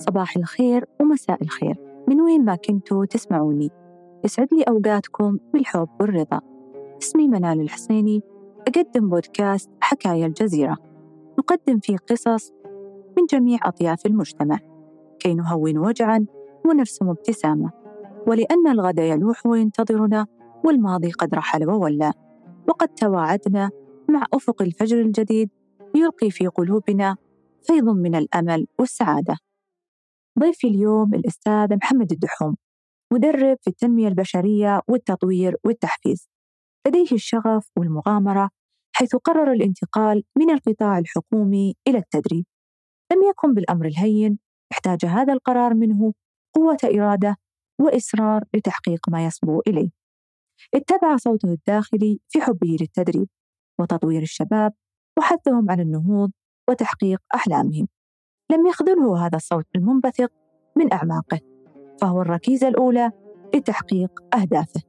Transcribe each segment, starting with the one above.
صباح الخير ومساء الخير. من وين ما كنتوا تسمعوني. يسعد لي أوقاتكم بالحب والرضا. اسمي منال الحسيني. أقدم بودكاست حكاية الجزيرة. نقدم فيه قصص من جميع أطياف المجتمع. كي نهون وجعا ونرسم ابتسامة. ولأن الغد يلوح وينتظرنا والماضي قد رحل وولى. وقد تواعدنا مع أفق الفجر الجديد يلقي في قلوبنا فيض من الأمل والسعادة. ضيفي اليوم الأستاذ محمد الدحوم مدرب في التنمية البشرية والتطوير والتحفيز. لديه الشغف والمغامرة حيث قرر الانتقال من القطاع الحكومي إلى التدريب. لم يكن بالأمر الهين احتاج هذا القرار منه قوة إرادة وإصرار لتحقيق ما يصبو إليه. اتبع صوته الداخلي في حبه للتدريب وتطوير الشباب وحثهم على النهوض وتحقيق أحلامهم. لم يخذله هذا الصوت المنبثق من أعماقه فهو الركيزة الأولى لتحقيق أهدافه.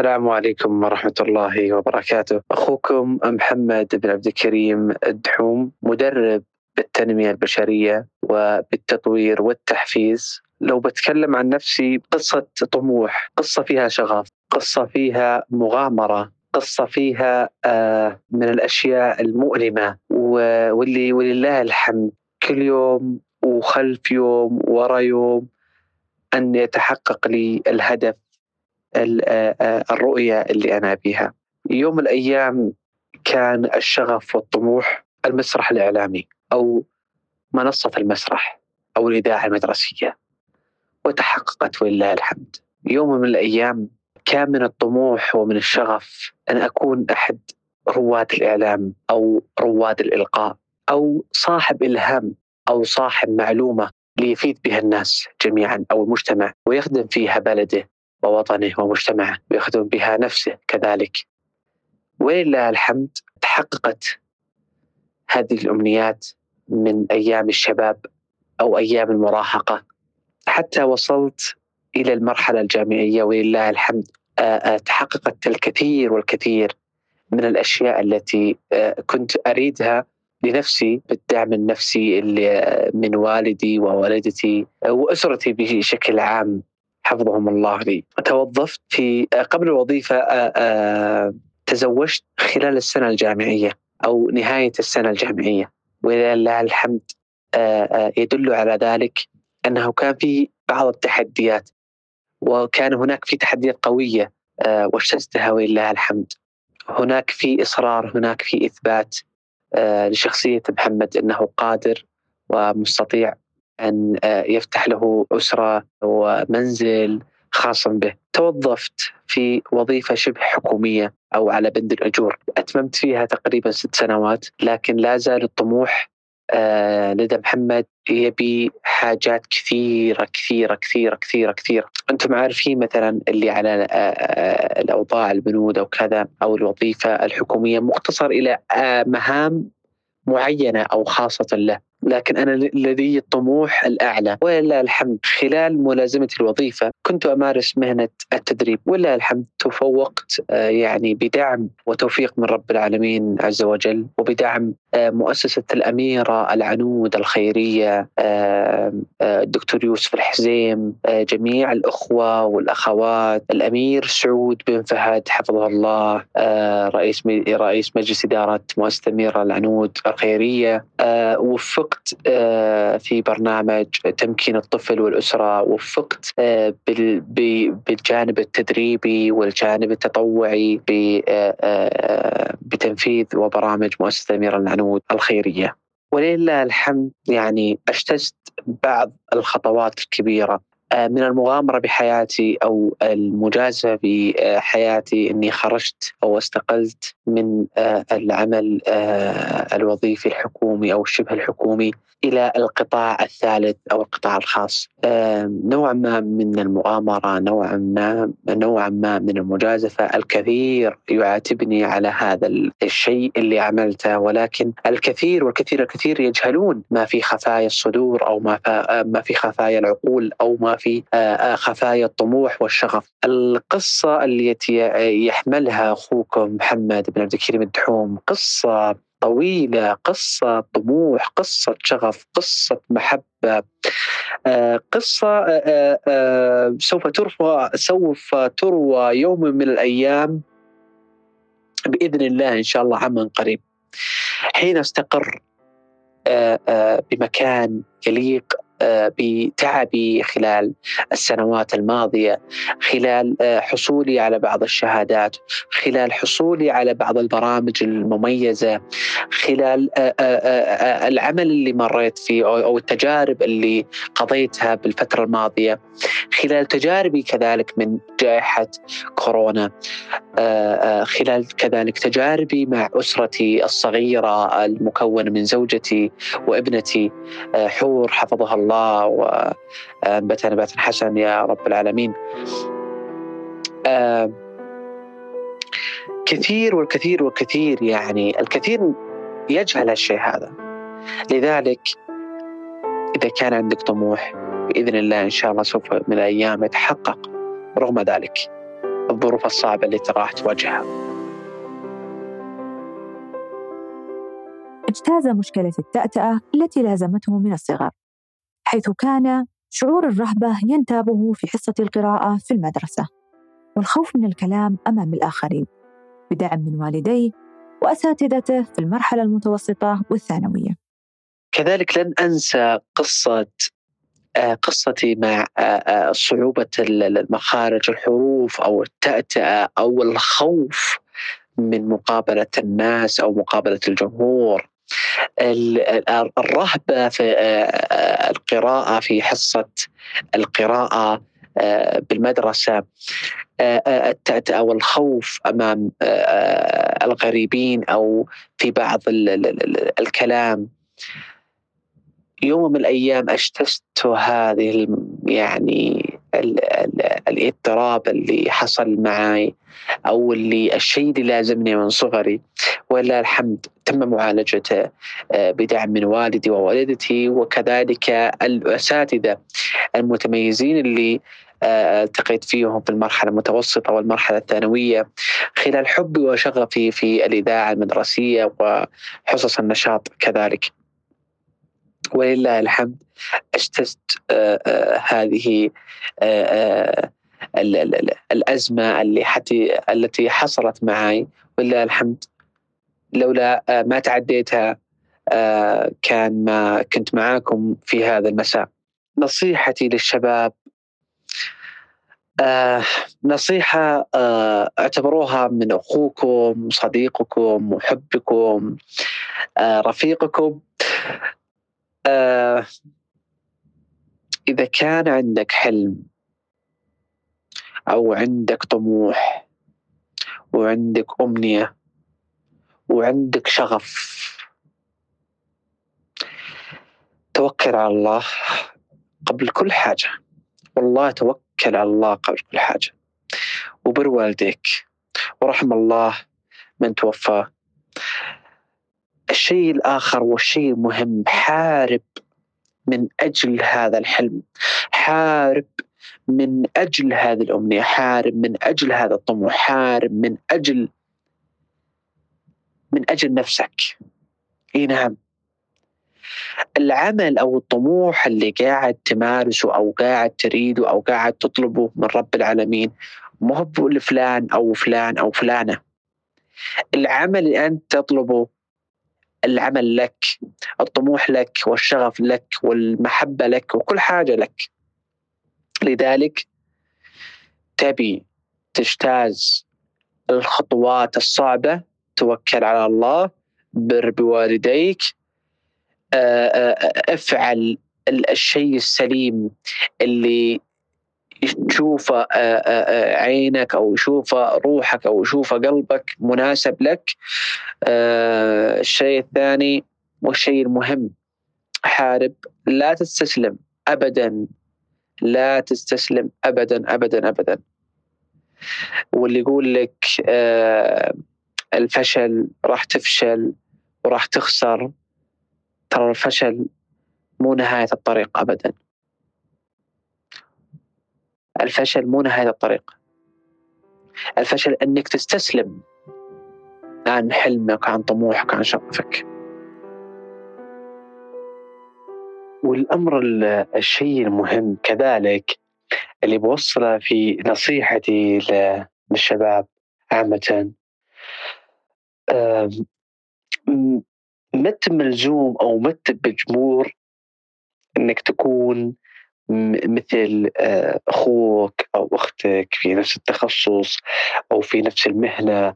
السلام عليكم ورحمة الله وبركاته. أخوكم محمد بن عبد الكريم الدحوم مدرب بالتنمية البشرية وبالتطوير والتحفيز. لو بتكلم عن نفسي قصة طموح قصة فيها شغف قصة فيها مغامرة. قصة فيها آه، من الأشياء المؤلمة واللي ولله الحمد. كل يوم وخلف يوم ورا يوم أن يتحقق لي الهدف آه، آه، الرؤية اللي أنا بها يوم الأيام كان الشغف والطموح المسرح الإعلامي أو منصة المسرح أو الإذاعة المدرسية وتحققت ولله الحمد. يوم من الأيام كان من الطموح ومن الشغف أن أكون أحد رواد الإعلام أو رواد الإلقاء أو صاحب إلهام أو صاحب معلومة ليفيد بها الناس جميعا أو المجتمع ويخدم فيها بلده ووطنه ومجتمعه ويخدم بها نفسه كذلك. ولله الحمد تحققت هذه الأمنيات من أيام الشباب أو أيام المراهقة. حتى وصلت إلى المرحلة الجامعية ولله الحمد تحققت الكثير والكثير من الأشياء التي كنت أريدها لنفسي بالدعم النفسي اللي من والدي ووالدتي وأسرتي بشكل عام. حفظهم الله لي. توظفت في قبل الوظيفة تزوجت خلال السنة الجامعية أو نهاية السنة الجامعية. ولله الحمد يدل على ذلك أنه كان في بعض التحديات. وكان هناك في تحديات قوية واجتزتها ولله الحمد. هناك في إصرار هناك في إثبات لشخصية محمد أنه قادر ومستطيع أن يفتح له أسرة ومنزل خاصا به. توظفت في وظيفة شبه حكومية أو على بند الأجور. أتممت فيها تقريبا ست سنوات لكن لا زال الطموح آه لدى محمد يبي حاجات كثيرة كثيرة كثيرة كثيرة كثيرة. أنتم عارفين مثلا اللي على آه, آه، الأوضاع البنود أو كذا أو الوظيفة الحكومية مقتصر إلى مهام معينة أو خاصة له. لكن أنا لدي الطموح الأعلى. ولله الحمد خلال ملازمتي الوظيفة كنت أمارس مهنة التدريب ولله الحمد تفوقت آه، يعني بدعم وتوفيق من رب العالمين عز وجل وبدعم آه، مؤسسة الأميرة العنود الخيرية آه، الدكتور يوسف الحزيم جميع الأخوة والأخوات الأمير سعود بن فهد حفظه الله رئيس رئيس مجلس إدارة مؤسسة الأميرة العنود الخيرية وفقت في برنامج تمكين الطفل والأسرة وفقت بالجانب التدريبي والجانب التطوعي آه، بتنفيذ وبرامج مؤسسة الأميرة العنود الخيرية. ولله الحمد يعني اجتزت بعض الخطوات الكبيرة. من المغامرة بحياتي أو المجازفة بحياتي أني خرجت أو استقلت من العمل الوظيفي الحكومي أو الشبه الحكومي إلى القطاع الثالث أو القطاع الخاص. نوعا ما من المغامرة نوعا ما نوعا ما من المجازفة. الكثير يعاتبني على هذا الشيء اللي عملته ولكن الكثير والكثير الكثير يجهلون ما في خفايا الصدور أو ما ما في خفايا العقول أو ما في خفايا الطموح والشغف. القصة التي يحملها اخوكم محمد بن عبد الكريم الدحوم قصة طويلة قصة طموح قصة شغف قصة محبة آه، قصة آه، آه، سوف تروى سوف تروى يوم من الأيام بإذن الله إن شاء الله عما قريب. حين استقر بمكان يليق بتعبي خلال السنوات الماضية خلال آه، حصولي على بعض الشهادات خلال حصولي على بعض البرامج المميزة خلال آه، آه، العمل اللي مريت فيه أو التجارب اللي قضيتها بالفترة الماضية. خلال تجاربي كذلك من جائحة كورونا خلال كذلك تجاربي مع أسرتي الصغيرة المكونة من زوجتي وابنتي حور حفظها الله الله وأنبت نبات حسن يا رب العالمين. كثير والكثير والكثير يعني الكثير يجهل الشيء هذا. لذلك إذا كان عندك طموح بإذن الله إن شاء الله سوف من الأيام يتحقق رغم ذلك الظروف الصعبة اللي راح تواجهها. اجتاز مشكلة التأتأة التي لازمته من الصغر. حيث كان شعور الرهبة ينتابه في حصة القراءة في المدرسة والخوف من الكلام أمام الآخرين بدعم من والديه وأساتذته في المرحلة المتوسطة والثانوية. كذلك لن أنسى قصة آه، قصتي مع آه، آه، صعوبة المخارج الحروف أو التأتأة أو الخوف من مقابلة الناس أو مقابلة الجمهور. الرهبة في آه، آه، القراءة في حصة القراءة آه، بالمدرسة التأتأة والخوف أمام الغريبين أو في بعض الكلام. يوم من الأيام اجتزت هذه يعني الاضطراب اللي حصل معي أو اللي الشيء اللي لازمني من صغري ولله الحمد تم معالجته آه، بدعم من والدي ووالدتي وكذلك الأساتذة المتميزين اللي آه، التقيت فيهم في المرحلة المتوسطة والمرحلة الثانوية خلال حبي وشغفي في الإذاعة المدرسية وحصص النشاط كذلك. ولله الحمد اجتزت آه، آه، هذه آه، الأزمة اللي حتي التي حصلت معي ولله الحمد. لولا ما تعديتها كان ما كنت معاكم في هذا المساء. نصيحتي للشباب آه نصيحة آه اعتبروها من أخوكم صديقكم محبكم آه رفيقكم. إذا كان عندك حلم أو عندك طموح وعندك أمنية وعندك شغف توكل على الله قبل كل حاجة. والله توكل على الله قبل كل حاجة. وبر والديك ورحم الله من توفى. الشيء الآخر والشيء المهم حارب من أجل هذا الحلم. حارب من أجل هذه الأمنية. حارب من أجل هذا الطموح. حارب من أجل من أجل نفسك. إي نعم. العمل أو الطموح اللي قاعد تمارسه أو قاعد تريده أو قاعد تطلبه من رب العالمين مو هو لفلان أو فلان أو فلانة. العمل اللي أنت تطلبه العمل لك الطموح لك والشغف لك والمحبة لك وكل حاجة لك. لذلك تبي تجتاز الخطوات الصعبة توكل على الله بر بوالديك. آه، آه، افعل الشيء السليم اللي يشوفه آه، آه، آه، عينك أو يشوفه روحك أو يشوفه قلبك مناسب لك. الشيء الثاني والشيء المهم حارب. لا تستسلم ابدا. لا تستسلم ابدا ابدا ابدا. واللي يقول لك الفشل راح تفشل وراح تخسر ترى الفشل مو نهاية الطريق ابدا. الفشل مو نهاية الطريق. الفشل أنك تستسلم. عن حلمك عن طموحك عن شغفك. والأمر الشيء المهم كذلك اللي بوصله في نصيحتي للشباب عامة مت ملزوم أو مت بجمور إنك تكون مثل آه، أخوك أو أختك في نفس التخصص أو في نفس المهنة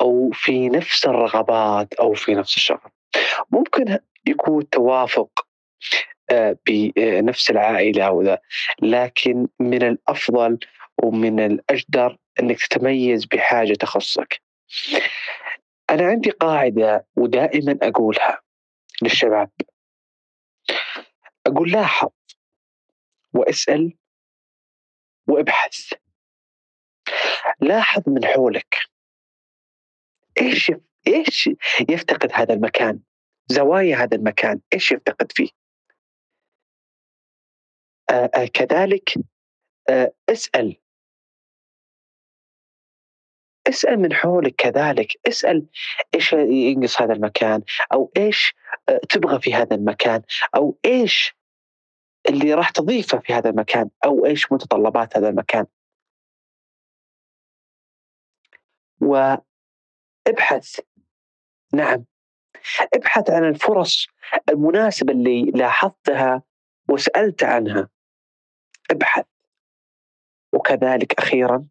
أو في نفس الرغبات أو في نفس الشغف. ممكن يكون توافق آه، بنفس العائلة أو ذا لكن من الأفضل ومن الأجدر إنك تتميز بحاجة تخصك. أنا عندي قاعدة ودائما أقولها للشباب أقول لاحظ واسأل وابحث. لاحظ من حولك. إيش إيش يفتقد هذا المكان؟ زوايا هذا المكان إيش يفتقد فيه؟ آآ آآ كذلك آآ اسأل. اسأل من حولك كذلك. اسأل إيش ينقص هذا المكان أو إيش تبغى في هذا المكان أو إيش اللي راح تضيفه في هذا المكان أو إيش متطلبات هذا المكان. وابحث. نعم. ابحث عن الفرص المناسبة اللي لاحظتها وسألت عنها. ابحث. وكذلك أخيرا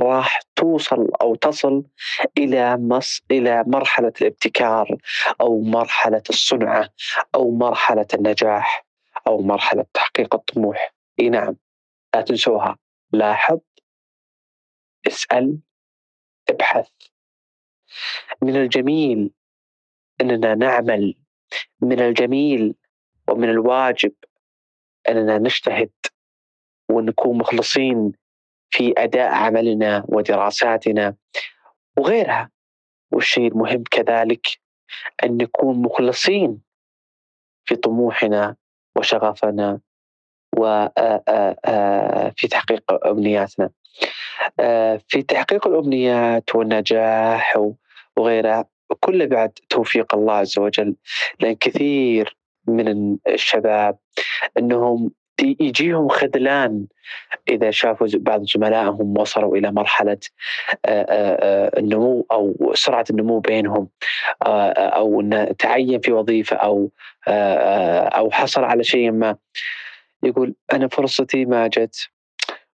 راح توصل أو تصل إلى مص إلى مرحلة الابتكار أو مرحلة الصنعه أو مرحلة النجاح. أو مرحلة تحقيق الطموح. إي نعم لا تنسوها. لاحظ اسأل ابحث. من الجميل أننا نعمل من الجميل ومن الواجب أننا نجتهد ونكون مخلصين في أداء عملنا ودراساتنا. وغيرها والشيء المهم كذلك أن نكون مخلصين في طموحنا وشغفنا وفي تحقيق أمنياتنا. في تحقيق الأمنيات والنجاح وغيرها كل بعد توفيق الله عز وجل. لأن كثير من الشباب إنهم يجيهم خذلان إذا شافوا بعض زملائهم وصلوا إلى مرحلة النمو أو سرعة النمو بينهم أو تعين في وظيفة أو أو حصل على شيء ما. يقول أنا فرصتي ما جت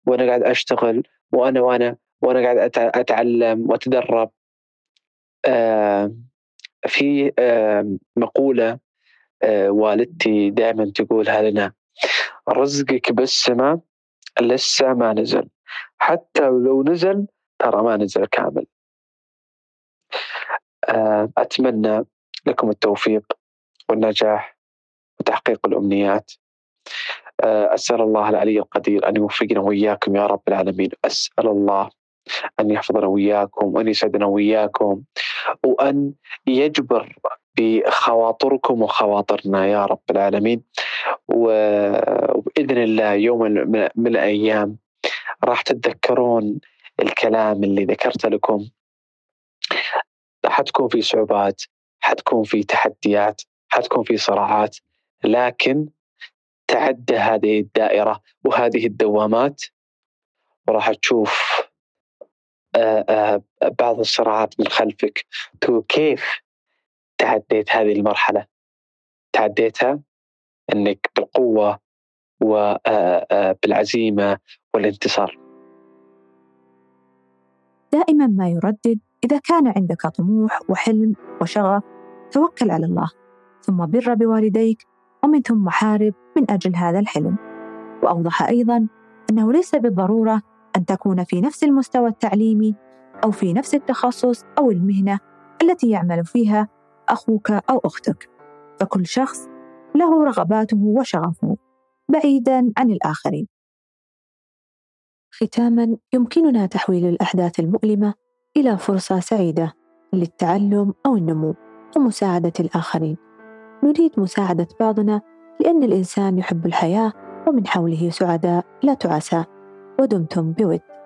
وأنا قاعد أشتغل وأنا وأنا وأنا قاعد أتعلم وأتدرب. في مقولة والدتي دائما تقولها لنا رزقك بالسماء لسه ما نزل. حتى لو نزل ترى ما نزل كامل. آه، أتمنى لكم التوفيق والنجاح وتحقيق الأمنيات. آه، أسأل الله العلي القدير أن يوفقنا وإياكم يا رب العالمين. أسأل الله أن يحفظنا وإياكم وأن يسعدنا وإياكم وأن يجبر بخواطركم وخواطرنا يا رب العالمين. وبإذن الله يوم من الأيام راح تتذكرون الكلام اللي ذكرت لكم. حتكون في صعوبات حتكون في تحديات حتكون في صراعات لكن تعدى هذه الدائرة وهذه الدوامات وراح تشوف آه، آه، بعض الصراعات من خلفك. كيف تعديت هذه المرحلة؟ تعديتها؟ إنك بالقوة وبالعزيمه والانتصار. دائما ما يردد إذا كان عندك طموح وحلم وشغف توكل على الله ثم بر بوالديك ومن ثم حارب من أجل هذا الحلم. وأوضح أيضا أنه ليس بالضرورة أن تكون في نفس المستوى التعليمي أو في نفس التخصص أو المهنة التي يعمل فيها أخوك أو أختك فكل شخص له رغباته وشغفه بعيدا عن الآخرين. ختاما يمكننا تحويل الأحداث المؤلمة إلى فرصة سعيدة للتعلم أو النمو ومساعدة الآخرين. نريد مساعدة بعضنا لأن الإنسان يحب الحياة ومن حوله سعداء لا تعسى ودمتم بود.